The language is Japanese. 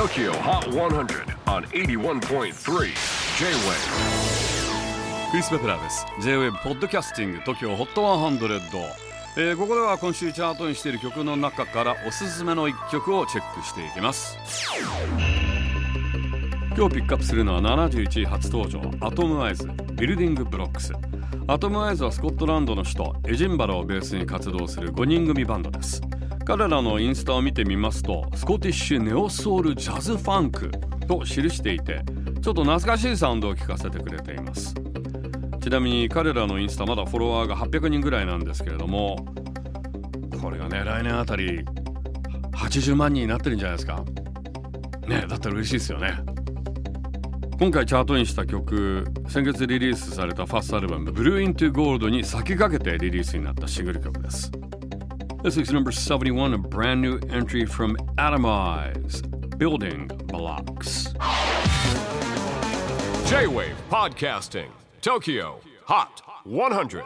TOKYO HOT 100 on 81.3 J-WAVE クリス・ベプラーです。J-WAVE ポッドキャスティング TOKYO HOT 100、えー、ここでは今週チャートにしている曲の中からおすすめの一曲をチェックしていきます。今日ピックアップするのは71位初登場アトムアイズビルディングブロックスアトムアイズはスコットランドの首都エジンバラをベースに活動する5人組バンドです。彼らのインスタを見てみますとスコティッシュネオソウルジャズファンクと記していてちょっと懐かしいサウンドを聞かせてくれています。ちなみに彼らのインスタまだフォロワーが800人ぐらいなんですけれどもこれがね来年あたり80万人になってるんじゃないですか。ねだったら嬉しいですよね。今回チャートインした曲先月リリースされたファーストアルバム「Blue into Gold」に先駆けてリリースになったシングル曲です。This is number 71, a brand new entry from Atomize, Building Blocks. J-WAVE PODCASTING TOKYO HOT 100